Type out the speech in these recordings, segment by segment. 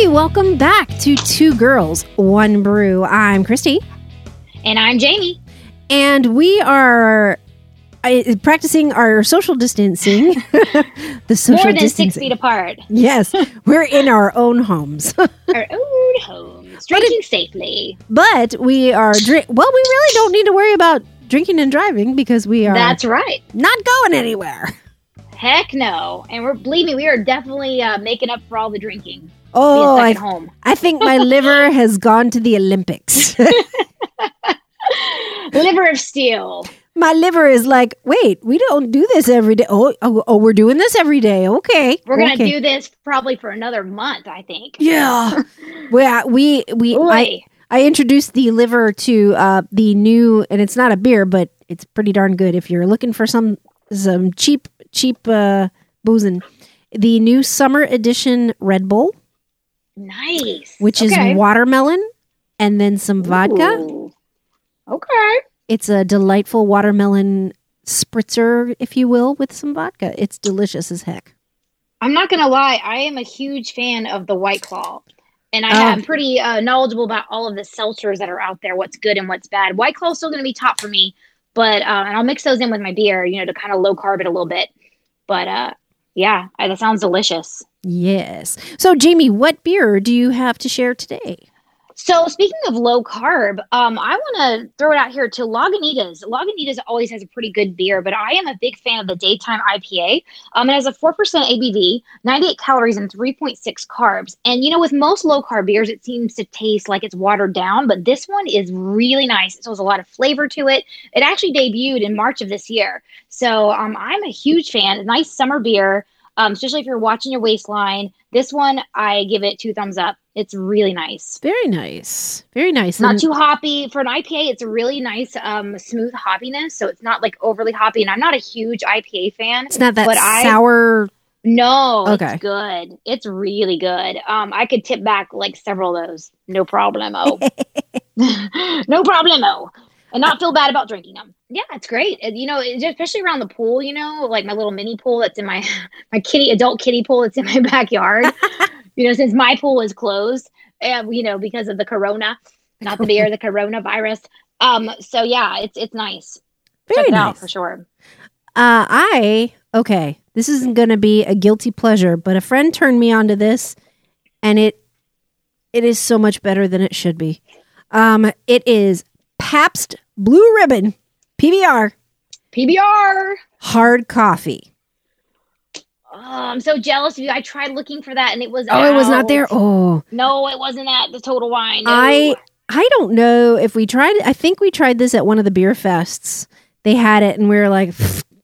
Hey, welcome back to Two Girls, One Brew. I'm Christy, And I'm Jamie. and we are uh, practicing our social distancing. the social More than distancing. six feet apart. Yes, we're in our own homes, Our own homes. Drinking safely. but we are drink. Well, we really don't need to worry about drinking and driving because we are That's right. not going anywhere. Heck no. And we're believe me, we are definitely uh, making up for all the drinking. Oh, I, home. I think my liver has gone to the Olympics. Liver of steel. my liver is like, wait, we don't do this every day. Oh, oh, oh we're doing this every day. Okay, We're gonna okay. do this probably for another month, I think. Yeah, well, we we I, I introduced the liver to uh, the new, and it's not a beer, but it's pretty darn good if you're looking for some some cheap cheap uh, boozing. The new summer edition Red Bull, nice. which Okay. is watermelon and then some vodka. Ooh. Okay. It's a delightful watermelon spritzer, if you will, with some vodka. It's delicious as heck. I'm not gonna lie, I am a huge fan of the White Claw. And I Oh. am pretty uh, knowledgeable about all of the seltzers that are out there, what's good and what's bad. White Claw is still gonna be top for me, but uh, and I'll mix those in with my beer, you know, to kind of low carb it a little bit. But uh, yeah, that sounds delicious. Yes. So, Jamie, what beer do you have to share today? So speaking of low carb, um, I want to throw it out here to Lagunitas. Lagunitas always has a pretty good beer, but I am a big fan of the daytime IPA. Um, it has a four percent ABV, ninety-eight calories, and three point six carbs. And you know, with most low carb beers, it seems to taste like it's watered down, but this one is really nice. It has a lot of flavor to it. It actually debuted in March of this year, so um, I'm a huge fan. Nice summer beer. Um, especially if you're watching your waistline. This one, I give it two thumbs up. It's really nice Very nice. Very nice. not And- too hoppy for an IPA. It's a really nice, um, smooth hoppiness. So it's not like overly hoppy. And I'm not a huge IPA fan. it's not that but I- sour. No, Okay. it's good. It's really good. Um, I could tip back like several of those, no problemo. no problemo, and not feel bad about drinking them. Yeah, it's great. You know, especially around the pool. You know, like my little mini pool that's in my my kitty adult kitty pool that's in my backyard. you know, since my pool is closed, and you know because of the corona, not the beer, the coronavirus. Um, so yeah, it's it's nice. Very it nice. for sure. Uh, I okay. This isn't going to be a guilty pleasure, but a friend turned me onto this, and it it is so much better than it should be. Um, it is Pabst Blue Ribbon PBR PBR. hard coffee. Oh, I'm so jealous of you. I tried looking for that and it was Oh, it was not there. Oh, No, it wasn't at the Total Wine. No. I I don't know if we tried. I think we tried this at one of the beer fests. They had it, and we were like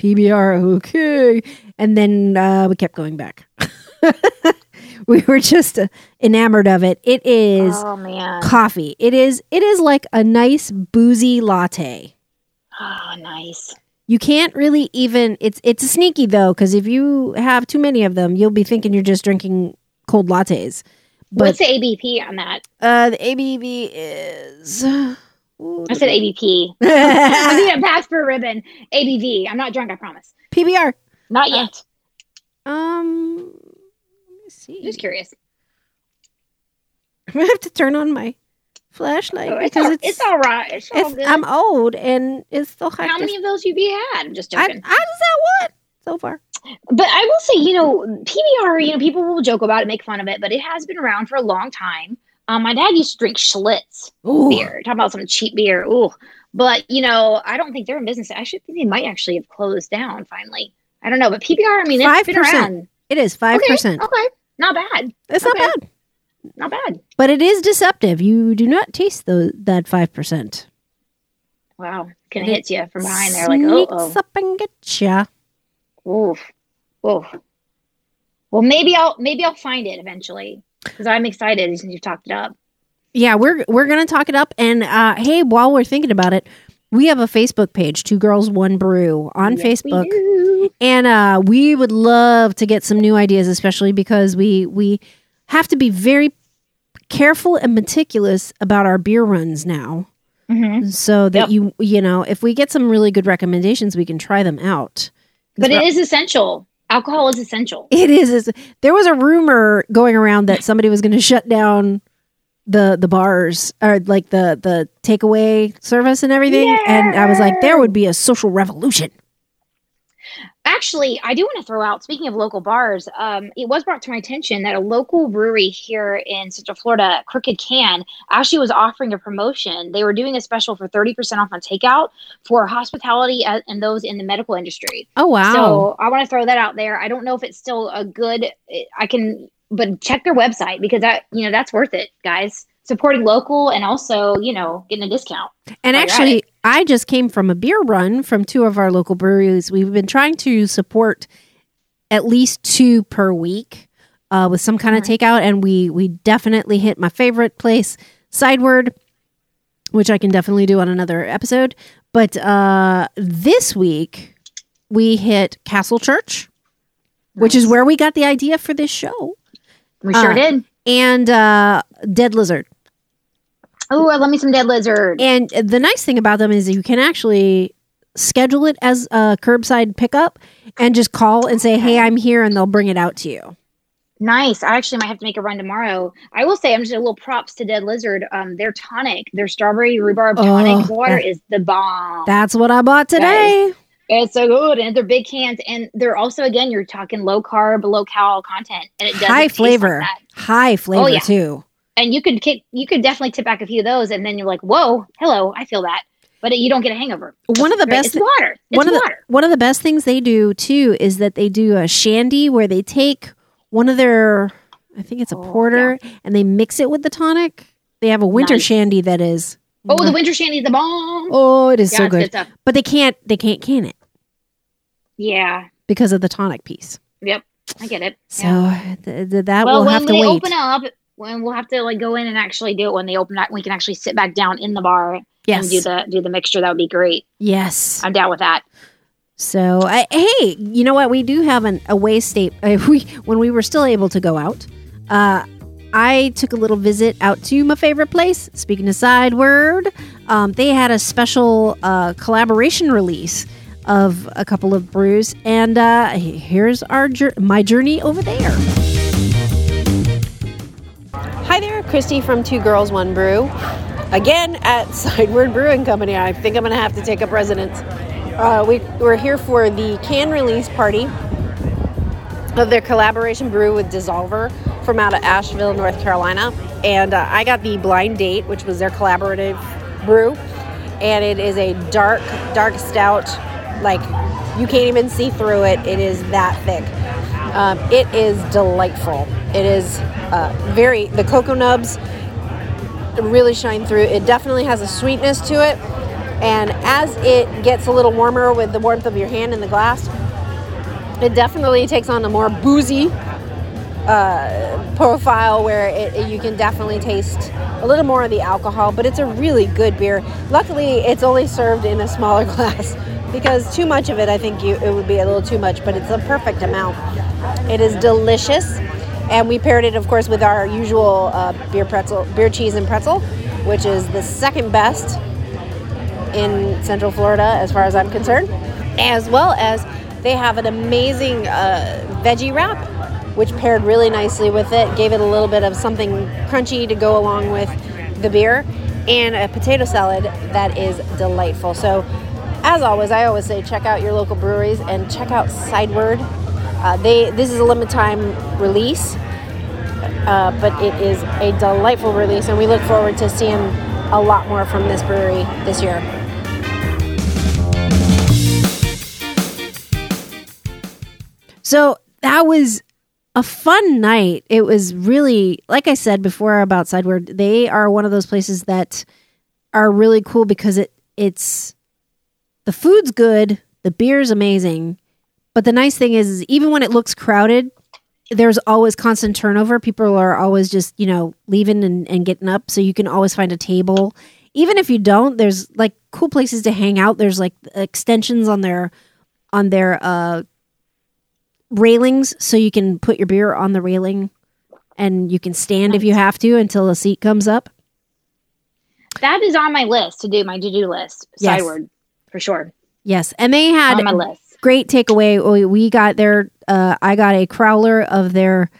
PBR, okay. And then uh, we kept going back. we were just uh, enamored of it. It is Oh man. coffee. It is. It is like a nice boozy latte. Oh, nice. You can't really even. It's it's sneaky though, because if you have too many of them, you'll be thinking you're just drinking cold lattes. But What's the ABP on that? uh, the ABV is. I said ABP. I think it passed for a ribbon. ABV. I'm not drunk, I promise. PBR. Not Uh, yet. Um, let me see. Just curious. I'm gonna have to turn on my flashlight Oh, it's, because all, it's, it's all right. It's all it's-. I'm old and it's so hard. How many of those have you had? I'm just I, I joking. just that one so far. But I will say, you know, PBR, you know, people will joke about it, make fun of it, but it has been around for a long time. Um, my dad used to drink Schlitz Ooh, beer. Talk about some cheap beer. Ooh. But, you know, I don't think they're in business. I should think they might actually have closed down finally. I don't know. But PBR, I mean, it's been 5%. around. it is five Okay, percent. Okay. Not bad. It's not okay. bad, Not bad. but it is deceptive. You do not taste the that five percent. Wow. Can hit you from behind there, like, oh, Sneaks up and get ya. oh. Oof. Oof. Well, maybe I'll maybe I'll find it eventually because I'm excited since you've talked it up. Yeah, we're we're gonna talk it up. And uh, hey, while we're thinking about it, we have a Facebook page, Two Girls One Brew, on Yes, Facebook. and uh, we would love to get some new ideas especially because we we have to be very careful and meticulous about our beer runs now Mhm. so that Yep. you you know if we get some really good recommendations we can try them out. But it is essential. Alcohol is essential. It is there was a rumor going around that somebody was going to shut down the the bars or like the the takeaway service and everything and i was like there would be a social revolution Actually, I do want to throw out, speaking of local bars, um, it was brought to my attention that a local brewery here in Central Florida, Crooked Can, actually was offering a promotion. They were doing a special for 30% off on takeout for hospitality uh, and those in the medical industry. oh wow So I want to throw that out there. I don't know if it's still a good, I can, but check their website because that, you know, that's worth it, guys. Supporting local and also, you know, getting a discount. And while you're at actually. I just came from a beer run from two of our local breweries. We've been trying to support at least two per week uh, with some kind of takeout, and we we definitely hit my favorite place, Sideward, which I can definitely do on another episode. But uh, this week we hit Castle Church, which is where we got the idea for this show, We sure uh, did. and uh, Dead Lizard. Oh, I love me some dead lizard. And the nice thing about them is you can actually schedule it as a curbside pickup and just call and say, "Hey, I'm here," and they'll bring it out to you. Nice. I actually might have to make a run tomorrow. I will say, I'm just a little props to Dead Lizard. Um, their tonic, their strawberry rhubarb tonic Oh, water that- is the bomb. That's what I bought today. It's so good, and they're big cans, and they're also again, you're talking low carb, low cal content, and it doesn't High like flavor, that. high oh, flavor Oh, yeah. too. And you could kick, you could definitely tip back a few of those, and then you're like, whoa, hello, I feel that, but it, you don't get a hangover. One of the best. It's water. It's one of the water. one of the best things they do too is that they do a shandy where they take one of their, I think it's a Oh, porter, and they mix it with the tonic. They have a winter Nice. shandy that is. Oh, the winter shandy the bomb. Oh, it is yeah, so good. But they can't they can't can it Yeah. because of the tonic piece. Yep. I get it. So Yeah. th- th- that well, will have to they wait. open up, when we'll have to like go in and actually do it when they open up, we can actually sit back down in the bar yes. and do the do the mixture. That would be great. yes. I'm down with that. So, I, hey, you know what? We do have an away state. Uh, we when we were still able to go out, uh, I took a little visit out to my favorite place. Speaking of Sideward, um, they had a special uh, collaboration release of a couple of brews, and uh, here's our my journey over there. Hi there, Christy from Two Girls One Brew. Again at Sideward Brewing Company. I think I'm going to have to take up residence. Uh, we, we're here for the can release party of their collaboration brew with Dissolver from out of Asheville, North Carolina. And uh, I got the blind date, which was their collaborative brew. And it is a dark, dark stout. Like, you can't even see through it. It is that thick. Um, it is delightful. It is uh, very, the cocoa nibs really shine through. It definitely has a sweetness to it. And as it gets a little warmer with the warmth of your hand in the glass, it definitely takes on a more boozy uh, profile where it, it- you can definitely taste a little more of the alcohol, but it's a really good beer. Luckily, it's only served in a smaller glass because too much of it, I think you, it would be a little too much, but it's a perfect amount. It is delicious, and we paired it, of course, with our usual uh, beer pretzel, beer cheese and pretzel, which is the second best in Central Florida, as far as I'm concerned, as well as they have an amazing uh, veggie wrap, which paired really nicely with it, gave it a little bit of something crunchy to go along with the beer, and a potato salad that is delightful. So, as always, I always say check out your local breweries and check out Sideward. Uh, they this is a limited time release, uh, but it is a delightful release, and we look forward to seeing a lot more from this brewery this year. So that was a fun night. It was really, like I said before about Sideward, they are one of those places that are really cool because it it's the food's good, the beer's amazing, but the nice thing is, is even when it looks crowded, there's always constant turnover. People are always just, you know, leaving and, and getting up. So you can always find a table. Even if you don't, there's like cool places to hang out. There's like extensions on their on their uh railings so you can put your beer on the railing and you can stand if you have to until a seat comes up. That is on my list to do my to do list. Yes. Sideward for sure. Yes. And they on my list. great takeaway. We- We got their Uh, I got a crowler of their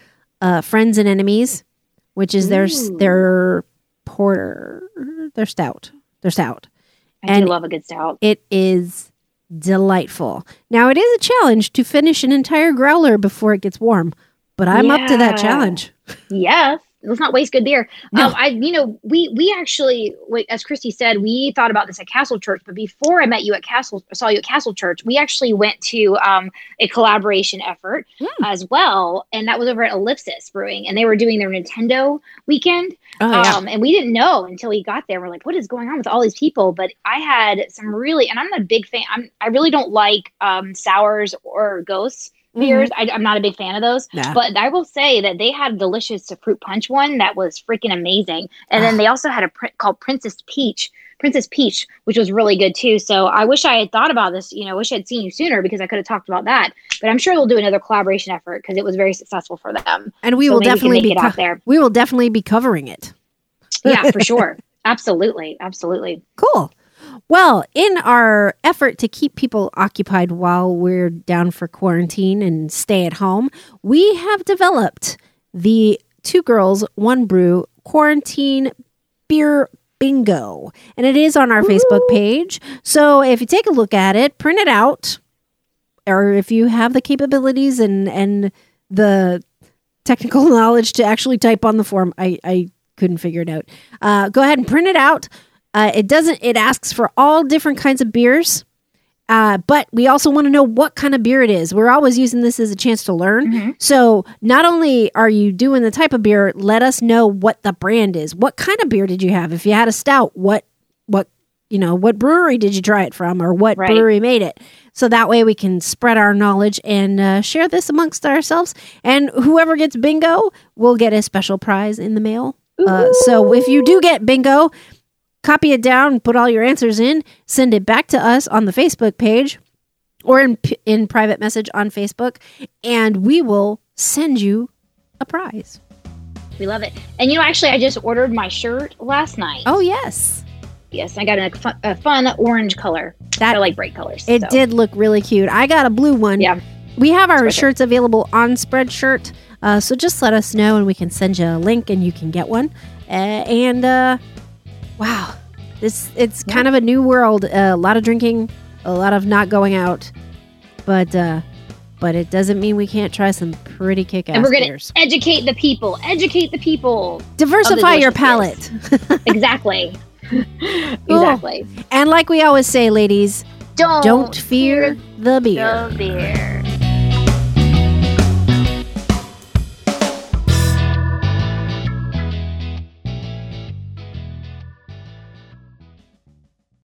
uh, friends and enemies, which is their Ooh. their porter, their stout, their stout. I And- do love a good stout. It is delightful. Now it is a challenge to finish an entire growler before it gets warm, but I'm up to that challenge. Yes. Let's not waste good beer. No. Um, I, you know, we we actually, as Christy said, we thought about this at Castle Church. But before I met you at Castle, saw you at Castle Church, we actually went to um, a collaboration effort Hmm. as well, and that was over at Ellipsis Brewing, and they were doing their Nintendo weekend. Oh Um, and we didn't know until we got there. We're like, what is going on with all these people? But I had some really, and I'm not a big fan. I'm, I really don't like um, sours or gose beers. I, I'm not a big fan of those. Nah. But I will say that they had a delicious fruit punch one that was freaking amazing. And then they also had a print called Princess Peach, Princess Peach, which was really good too. So I wish I had thought about this. You know, I wish I'd seen you sooner because I could have talked about that. But I'm sure they'll do another collaboration effort because it was very successful for them. and we So will maybe we definitely be co- out there. we will definitely be covering it. Yeah, for sure. Absolutely, absolutely. Cool. Well, in our effort to keep people occupied while we're down for quarantine and stay at home, we have developed the Two Girls, One Brew Quarantine Beer Bingo. And it is on our Facebook page. So if you take a look at it, print it out, or if you have the capabilities and, and the technical knowledge to actually type on the form, I, I couldn't figure it out. Uh, go ahead and print it out. Uh, it doesn't. It asks for all different kinds of beers, uh, but we also want to know what kind of beer it is. We're always using this as a chance to learn. Mhm. So not only are you doing the type of beer, let us know what the brand is. What kind of beer did you have? If you had a stout, what what you know what brewery did you try it from, or what Right. brewery made it? So that way we can spread our knowledge and uh, share this amongst ourselves. And whoever gets bingo will get a special prize in the mail. Uh, so if you do get bingo, copy it down, put all your answers in, send it back to us on the Facebook page or in in private message on Facebook, and we will send you a prize. We love it. And you know, actually, I just ordered my shirt last night. Oh yes, Yes, I got a fun, a fun orange color. that I like bright colors. it so. did look really cute. I got a blue one. Yeah. We have our Spreadshirt. shirts available on Spreadshirt, uh, so just let us know and we can send you a link and you can get one. Uh, and uh, wow, this it's kind of a new world. Uh, a lot of drinking, a lot of not going out, but uh, but it doesn't mean we can't try some pretty kick-ass And we're gonna beers. educate the people. Educate the people. Diversify your palate, Exactly. exactly. and like we always say, ladies, Don't don't fear the beer. the beer.